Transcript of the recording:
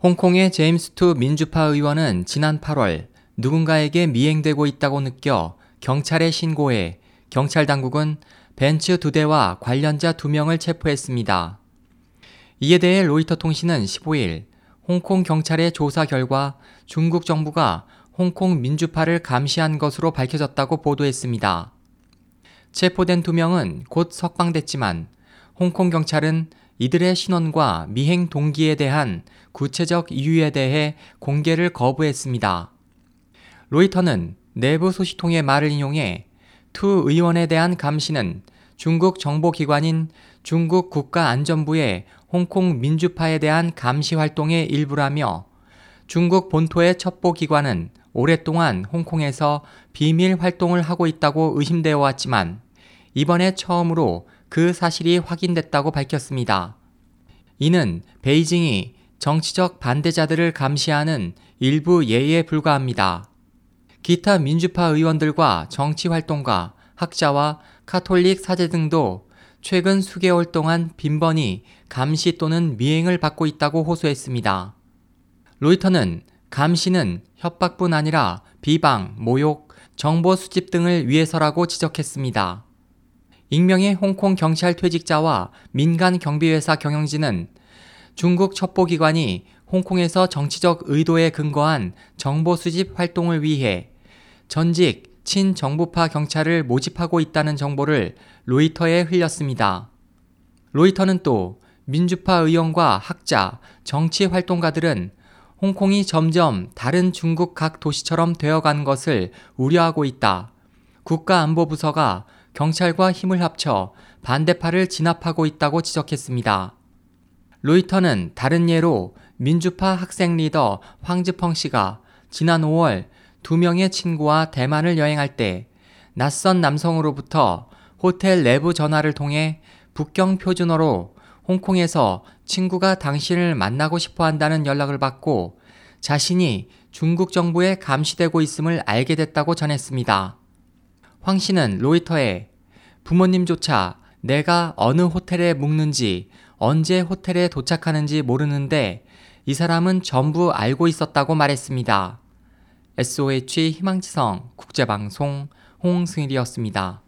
홍콩의 제임스 투 민주파 의원은 지난 8월 누군가에게 미행되고 있다고 느껴 경찰에 신고해 경찰 당국은 벤츠 두 대와 관련자 두 명을 체포했습니다. 이에 대해 로이터 통신은 15일 홍콩 경찰의 조사 결과 중국 정부가 홍콩 민주파를 감시한 것으로 밝혀졌다고 보도했습니다. 체포된 두 명은 곧 석방됐지만 홍콩 경찰은 이들의 신원과 미행 동기에 대한 구체적 이유에 대해 공개를 거부했습니다. 로이터는 내부 소식통의 말을 인용해 투 의원에 대한 감시는 중국 정보기관인 중국 국가안전부의 홍콩 민주파에 대한 감시 활동의 일부라며 중국 본토의 첩보기관은 오랫동안 홍콩에서 비밀 활동을 하고 있다고 의심되어 왔지만 이번에 처음으로 그 사실이 확인됐다고 밝혔습니다. 이는 베이징이 정치적 반대자들을 감시하는 일부 예에 불과합니다. 기타 민주파 의원들과 정치 활동가, 학자와 카톨릭 사제 등도 최근 수개월 동안 빈번히 감시 또는 미행을 받고 있다고 호소했습니다. 로이터는 감시는 협박뿐 아니라 비방, 모욕, 정보 수집 등을 위해서라고 지적했습니다. 익명의 홍콩 경찰 퇴직자와 민간 경비회사 경영진은 중국 첩보기관이 홍콩에서 정치적 의도에 근거한 정보 수집 활동을 위해 전직 친정부파 경찰을 모집하고 있다는 정보를 로이터에 흘렸습니다. 로이터는 또 민주파 의원과 학자, 정치 활동가들은 홍콩이 점점 다른 중국 각 도시처럼 되어간 것을 우려하고 있다. 국가안보부서가 경찰과 힘을 합쳐 반대파를 진압하고 있다고 지적했습니다. 로이터는 다른 예로 민주파 학생 리더 황즈펑 씨가 지난 5월 두 명의 친구와 대만을 여행할 때 낯선 남성으로부터 호텔 내부 전화를 통해 북경 표준어로 홍콩에서 친구가 당신을 만나고 싶어 한다는 연락을 받고 자신이 중국 정부에 감시되고 있음을 알게 됐다고 전했습니다. 황 씨는 로이터에 부모님조차 내가 어느 호텔에 묵는지 언제 호텔에 도착하는지 모르는데 이 사람은 전부 알고 있었다고 말했습니다. SOH 희망지성 국제방송 홍승일이었습니다.